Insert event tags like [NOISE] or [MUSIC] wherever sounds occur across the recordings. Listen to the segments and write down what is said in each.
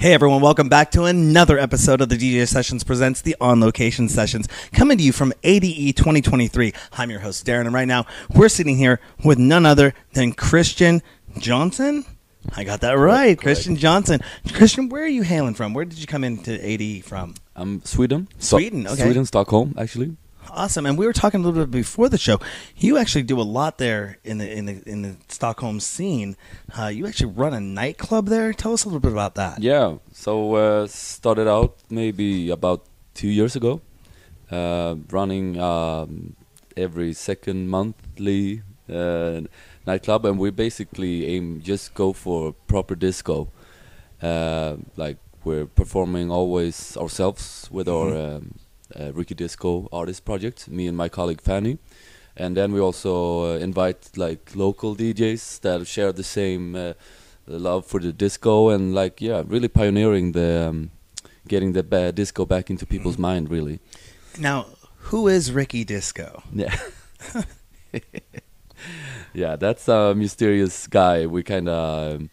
Hey everyone, welcome back to another episode of the DJ Sessions Presents the On Location Sessions, coming to you from ADE 2023. I'm your host Darren, and right now we're sitting here with none other than Christian Johnson. I got that right, Correct. Christian Johnson. Christian, where are you hailing from? Where did you come into ADE from? I'm Sweden. Sweden, okay. Sweden, Stockholm, actually. Awesome, and we were talking a little bit before the show. You actually do a lot there in the in the in the Stockholm scene. Uh, you actually run a nightclub there. Tell us a little bit about that. Yeah. So uh, started out maybe about two years ago, uh, running um, every second monthly uh, nightclub, and we basically aim just go for proper disco. Uh, like we're performing always ourselves with our um, uh, Rikky Disco artist project, me and my colleague Fanny. And then we also uh, invite like local DJs that share the same uh, love for the disco and like yeah, really pioneering the um, getting the ba- disco back into people's mind really. Now, who is Rikky Disco? Yeah. [LAUGHS] yeah, that's a mysterious guy. We kind of um,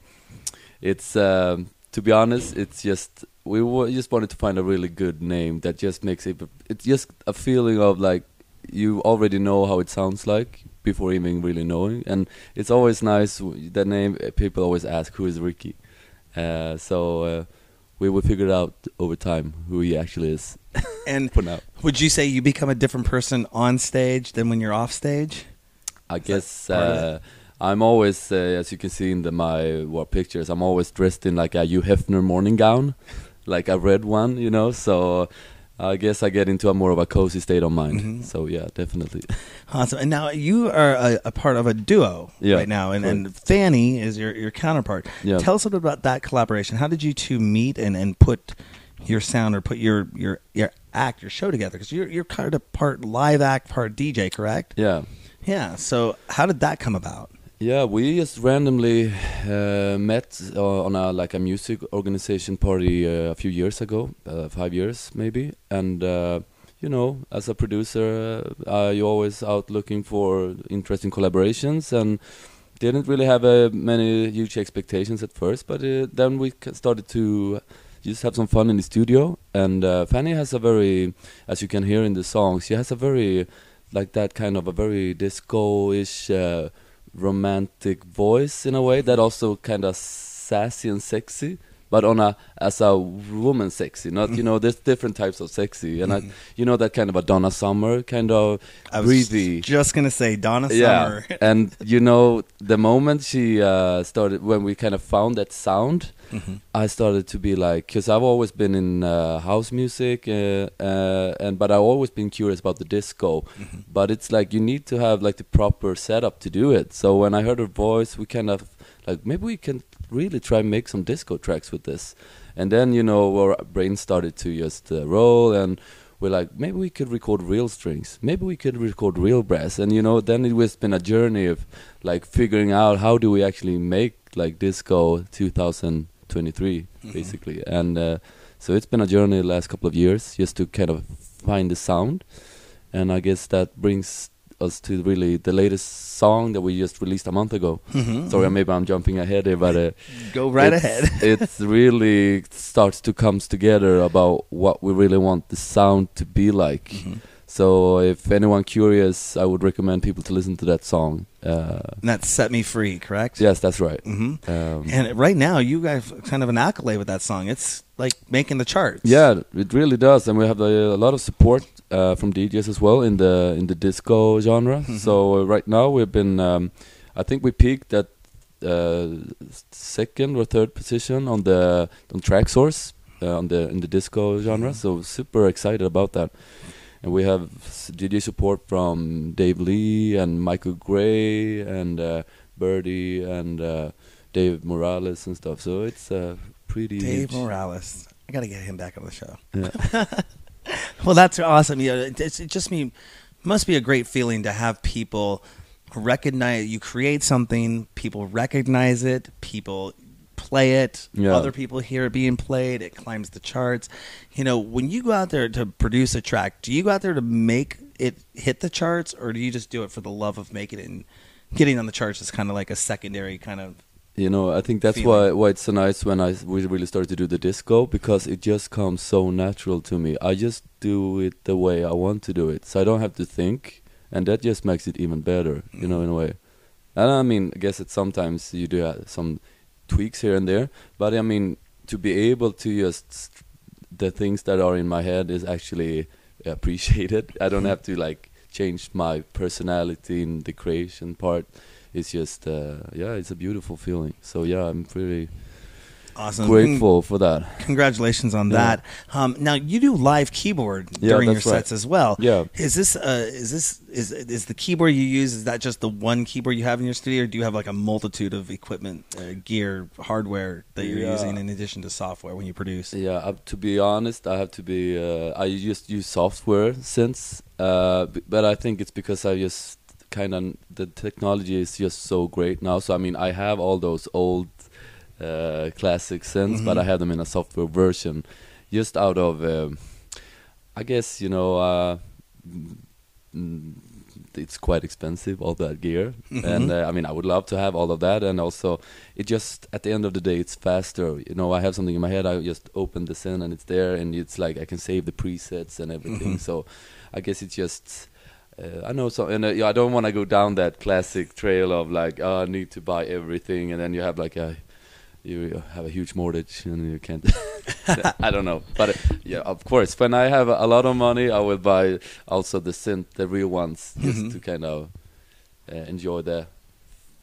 it's um, to be honest, it's just we wa- just wanted to find a really good name that just makes it it's just a feeling of like you already know how it sounds like before even really knowing. And it's always nice w- the name uh, people always ask who is Rikky? Uh, so uh, we will figure it out over time who he actually is. [LAUGHS] And for now. would you say you become a different person on stage than when you're off stage? I Is guess uh, I'm always, uh, as you can see in the my war pictures, I'm always dressed in like a Hugh Hefner morning gown, like a red one, you know. So I guess I get into a more of a cozy state of mind. Mhm. So yeah, definitely. Awesome. And now you are a, a part of a duo Yeah, right now, and, and Fanny is your, your counterpart. Yeah. Tell us a little bit about that collaboration. How did you two meet and, and put your sound or put your your, your act, your show together? Because you're you're kind of part live act, part DJ, correct? Yeah. Yeah. So how did that come about? Yeah, we just randomly uh, met uh, on a like a music organization party uh, a few years ago, uh, five years maybe. And uh, you know, as a producer, uh, you always out looking for interesting collaborations, and didn't really have uh, many huge expectations at first. But uh, then we started to just have some fun in the studio. And uh, Fanny has a very, as you can hear in the song, she has a very like that kind of a very disco-ish. Romantic voice in a way that also kind of sassy and sexy but on a as a woman sexy not you know there's different types of sexy and I, you know that kind of a Donna Summer kind of I was breathy just gonna say Donna yeah Summer. [LAUGHS] and you know the moment she uh, started when we kind of found that sound Mhm. I started to be like, because I've always been in uh, house music, uh, uh, and but I've always been curious about the disco. Mm-hmm. But it's like you need to have like the proper setup to do it. So when I heard her voice, we kind of like maybe we can really try and make some disco tracks with this. And then you know our brain started to just uh, roll, and we're like maybe we could record real strings, maybe we could record real brass, and you know then it was been a journey of like figuring out how do we actually make like disco 2023 basically. And uh, so it's been a journey the last couple of years just to kind of find the sound. And i guess that brings us to really the latest song that we just released a month ago Mhm. sorry maybe i'm jumping ahead here but uh, Go right it's- ahead. [LAUGHS] it's really starts to comes together about what we really want the sound to be like Mhm. so if anyone curious i would recommend people to listen to that song uh, that set me free, correct? yes that's right hmm um, And right now, you guys kind of an accolade with that song. It's like making the charts. Yeah, it really does, and we have a, a lot of support uh, from DJs as well in the in the disco genre. Mhm. So uh, right now we've been, um, I think we peaked at uh, second or third position on the on Traxsource uh, on the in the disco genre. Mhm. So super excited about that, and we have DJ support from Dave Lee and Michael Gray and uh, Birdie and uh, Dave Morales and stuff. So it's uh, pretty. Dave huge. Morales. I got to get him back on the show. Yeah. [LAUGHS] Well, that's awesome. Yeah, it, it's, it just me must be a great feeling to have people recognize you create something, people recognize it, people play it, Yeah. other people hear it being played, it climbs the charts. You know, when you go out there to produce a track, do you go out there to make it hit the charts, or do you just do it for the love of making it and getting on the charts? Is kind of like a secondary kind of you know i think that's Feeling. why why it's so nice when i we really started to do the disco because it just comes so natural to me. I just do it the way i want to do it. So i don't have to think and that just makes it even better you know in a way. And i mean i guess it sometimes you do some tweaks here and there but i mean to be able to just the things that are in my head is actually [LAUGHS] appreciated. I don't mm-hmm. have to like change my personality in the creation part it's just uh, yeah it's a beautiful feeling so yeah i'm pretty Awesome. grateful for that congratulations on Yeah. that. Um, now you do live keyboard Yeah, during your right. sets as well. yeah Is this uh, is this is is the keyboard you use? Is that just the one keyboard you have in your studio, or do you have like a multitude of equipment, uh, gear, hardware that you're Yeah. using in addition to software when you produce? Yeah, uh, to be honest, I have to be. Uh, I just use software since, uh, but I think it's because I just kind of the technology is just so great now. So I mean, I have all those old uh, classic synths, but Mhm. I have them in a software version, just out of, um, I guess you know, uh, mm, it's quite expensive all that gear, and Mhm. uh, I mean, I would love to have all of that, and also it just at the end of the day it's faster you know i have something in my head i just open the synth and it's there and it's like i can save the presets and everything Mhm. so i guess it's just uh, i know so and uh, yeah, i don't want to go down that classic trail of like oh, i need to buy everything and then you have like a you have a huge mortgage and you can't [LAUGHS] i don't know but uh, yeah of course when i have a lot of money i will buy also the synth the real ones just Mhm. to kind of uh, enjoy the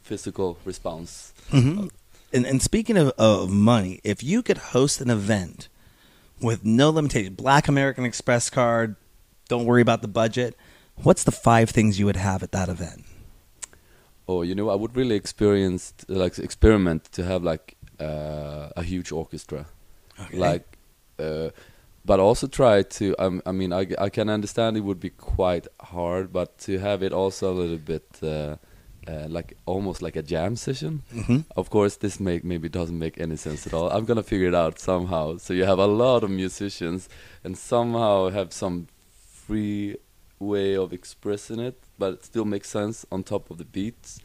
physical response hmm And, and speaking of, of money, if you could host an event with no limitation, Black American Express card, don't worry about the budget. What's the five things you would have at that event? Oh, you know, I would really experience like experiment to have like uh, a huge orchestra, like, uh, but also try to. Um, I mean, I, I can understand it would be quite hard, but to have it also a little bit uh, uh, like almost like a jam session. hmm Of course, this make maybe doesn't make any sense at all. I'm gonna figure it out somehow. So you have a lot of musicians and somehow have some free way of expressing it, but it still makes sense on top of the beats.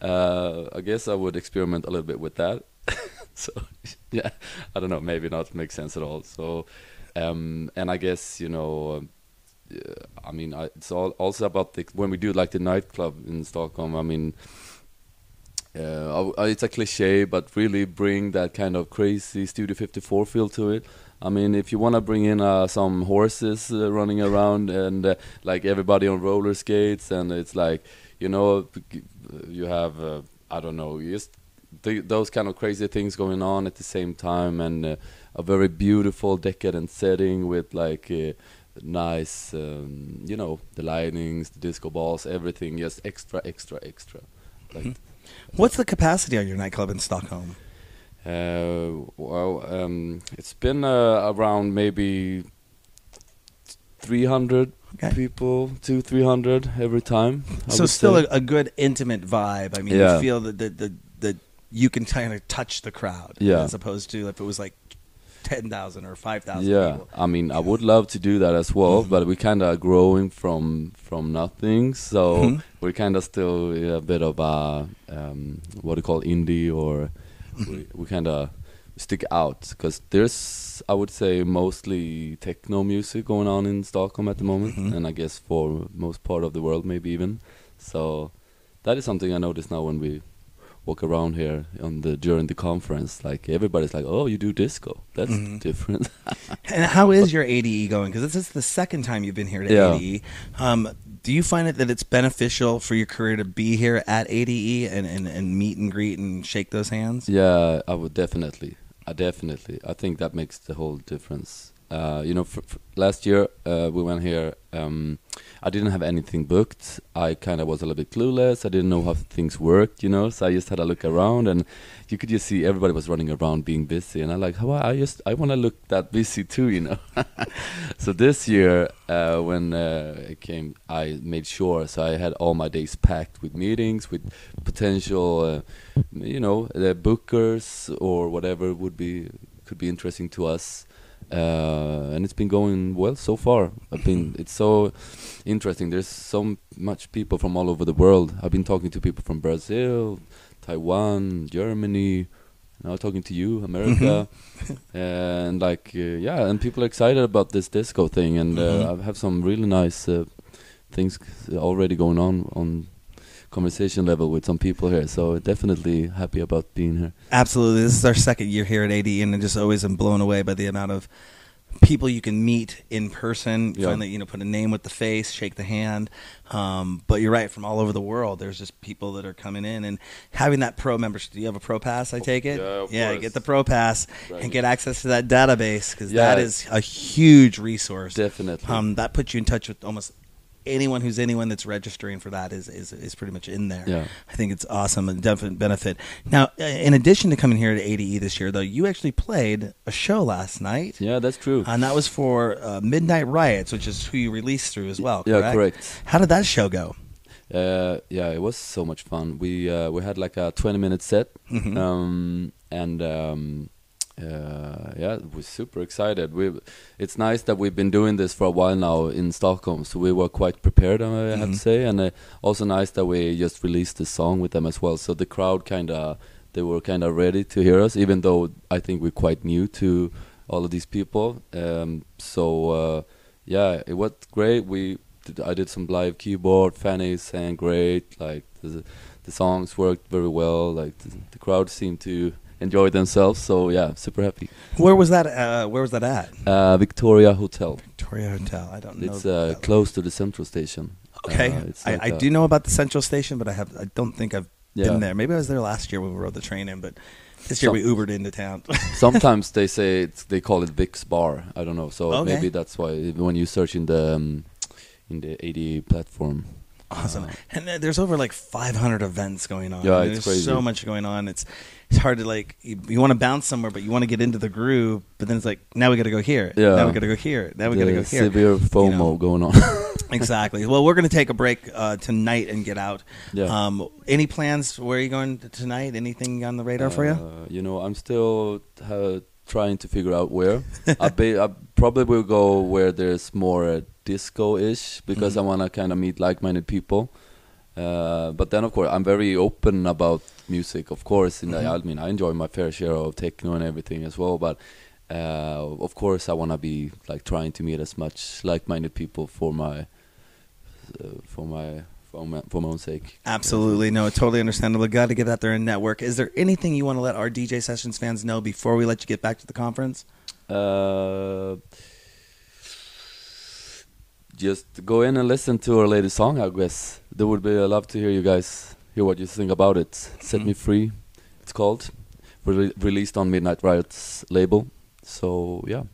Uh, I guess I would experiment a little bit with that. [LAUGHS] so [LAUGHS] yeah, I don't know. Maybe not make sense at all. So um, and I guess you know. Yeah, I mean, I, it's all also about the when we do like the nightclub in Stockholm. I mean, uh, uh, it's a cliche, but really bring that kind of crazy Studio 54 feel to it. I mean, if you want to bring in uh, some horses uh, running around and uh, like everybody on roller skates, and it's like, you know, you have, uh, I don't know, just th- those kind of crazy things going on at the same time, and uh, a very beautiful decadent setting with like uh, nice, um, you know, the lightnings, the disco balls, everything, just extra, extra, extra. Like Mhm. What's the capacity of your nightclub in Stockholm? Uh, well, um, it's been uh, around maybe 300 Okay. people, two, 300 every time. I so still a, a good intimate vibe. I mean, Yeah. you feel that that that, that you can kind of touch the crowd, Yeah. as opposed to if it was like ten thousand or five thousand. yeah. people. I mean, I would love to do that as well, Mhm. but we kind of growing from from nothing, so Mhm. we're kind of still a bit of a um, what do you call indie, or Mm-hmm. We, we kind of stick out because there's I would say mostly techno music going on in Stockholm at the moment, Mhm. and I guess for most part of the world maybe even. So that is something I notice now when we walk around here on the during the conference. Like everybody's like, "Oh, you do disco? That's Mhm. different." And how is your ADE going? Because this is the second time you've been here at Yeah. ADE. Um, do you find it that it's beneficial for your career to be here at ADE and, and, and meet and greet and shake those hands? Yeah, I would definitely. I definitely. I think that makes the whole difference. Uh, you know, last year uh, we went here. Um, I didn't have anything booked. I kind of was a little bit clueless. I didn't know how things worked. You know, so I just had a look around, and you could just see everybody was running around being busy, and I like, how I just I want to look that busy too. You know. [LAUGHS] so this year uh, when uh, it came, I made sure. So I had all my days packed with meetings with potential. Uh, you know bookers or whatever would be could be interesting to us uh, and it's been going well so far. I've been [LAUGHS] it's so interesting. There's so much people from all over the world. I've been talking to people from brazil Taiwan, Germany. Now talking to you, America, [LAUGHS] and like uh, yeah, and people are excited about this disco thing, and uh, Mhm. I have some really nice uh, things already going on on conversation level with some people here. So definitely happy about being here. Absolutely. This is our second year here at ADE, and I just always am blown away by the amount of people you can meet in person. Yeah. Finally, you know, put a name with the face, shake the hand. Um, but you're right, from all over the world, there's just people that are coming in and having that pro membership. Do you have a pro pass? I take it. Yeah, of yeah. course. Get the pro pass Right. and get access to that database because Yeah. that is a huge resource. Definitely. Um, that puts you in touch with almost anyone who's anyone that's registering for that is is, is pretty much in there. Yeah. I think it's awesome and definite benefit. Now, uh, in addition to coming here to ADE this year, though, you actually played a show last night, yeah, that's true. and that was for uh, Midnight Riots, which is who you released through as well. yeah, correct? correct. How did that show go? Uh, yeah, it was so much fun. We uh, we had like a 20 minute set, Mhm. um, and um, uh, yeah, we're super excited. We it's nice that we've been doing this for a while now in Stockholm, so we were quite prepared. I have Mhm. to say, and uh, also nice that we just released the song with them as well. So the crowd kind of they were kind of ready to hear us, even though I think we're quite new to all of these people. Um, so uh, yeah, it was great. We did, I did some live keyboard. Fanny sang great. Like the the songs worked very well. Like the, the crowd seemed to enjoy themselves. So yeah, super happy. Where was that? Uh, where was that at? Uh, Victoria Hotel. Victoria Hotel. I don't know. It's uh, close to the central station. Okay, Uh, I, like I do know about the Central Station, but I have I don't think I've Yeah. been there. Maybe I was there last year when we rode the train in, but this year So- we Ubered into town. [LAUGHS] Sometimes they say it's, they call it Vic's Bar. I don't know. So Okay. maybe that's why when you search in the um, in the ADE platform. Awesome. And there's over like 500 events going on. Yeah, I mean, it's there's crazy. so much going on. It's it's hard to like you, you want to bounce somewhere, but you want to get into the groove. But then it's like now we got to go here. Yeah. Now we got to go here. Now we got to go here. Severe FOMO know. going on. [LAUGHS] exactly. Well, we're going to take a break uh, tonight and get out. Yeah. Um, any plans? Where are you going t- tonight? Anything on the radar for you? Uh, you know, I'm still uh, trying to figure out where. I, ba- I probably will go where there's more uh, disco-ish because Mhm. I want to kind of meet like-minded people. Uh, but then, of course, I'm very open about music. Of course, in the. I mean, I enjoy my fair share of techno and everything as well. But uh, of course, I want to be like trying to meet as much like-minded people for my uh, for my for my, for my own sake. Absolutely. No, totally understandable. Got to get out there and network. Is there anything you want to let our DJ Sessions fans know before we let you get back to the conference? Uh, just go in and listen to our latest song. I guess there would be. I love to hear you guys hear what you think about it. Set Mhm. me free. It's called. Re- released on Midnight Riot's label. So yeah.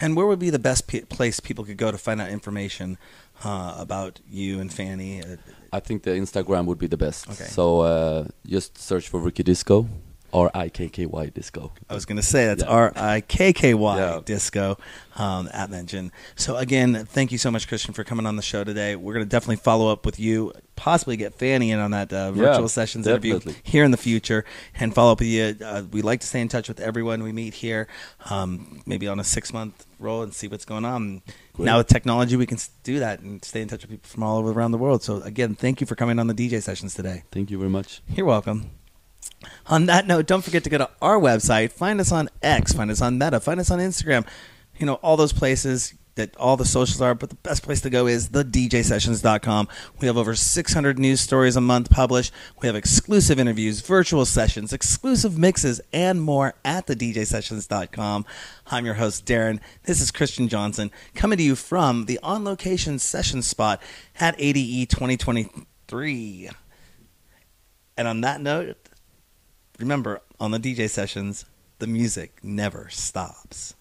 And where would be the best p- place people could go to find out information uh, about you and Fanny? Uh, I think the Instagram would be the best. Okay. So uh, just search for Rikky Disco, R I K K Y Disco. I was going to say that's Yeah. R I K K Y Yeah. Disco um, at mention. So again, thank you so much, Christian, for coming on the show today. We're going to definitely follow up with you, possibly get Fanny in on that uh, Yeah, virtual sessions interview definitely. here in the future, and follow up with you. Uh, we like to stay in touch with everyone we meet here, um, maybe on a six month roll and see what's going on. Great. Now with technology, we can do that and stay in touch with people from all over around the world. So again, thank you for coming on the DJ sessions today. Thank you very much. You're welcome. On that note, don't forget to go to our website. Find us on X. Find us on Meta. Find us on Instagram. You know, all those places that all the socials are, but the best place to go is thedjsessions.com. We have over 600 news stories a month published. We have exclusive interviews, virtual sessions, exclusive mixes, and more at thedjsessions.com. I'm your host, Darren. This is Christian Johnson coming to you from the on location session spot at ADE 2023. And on that note, remember on the DJ sessions, the music never stops.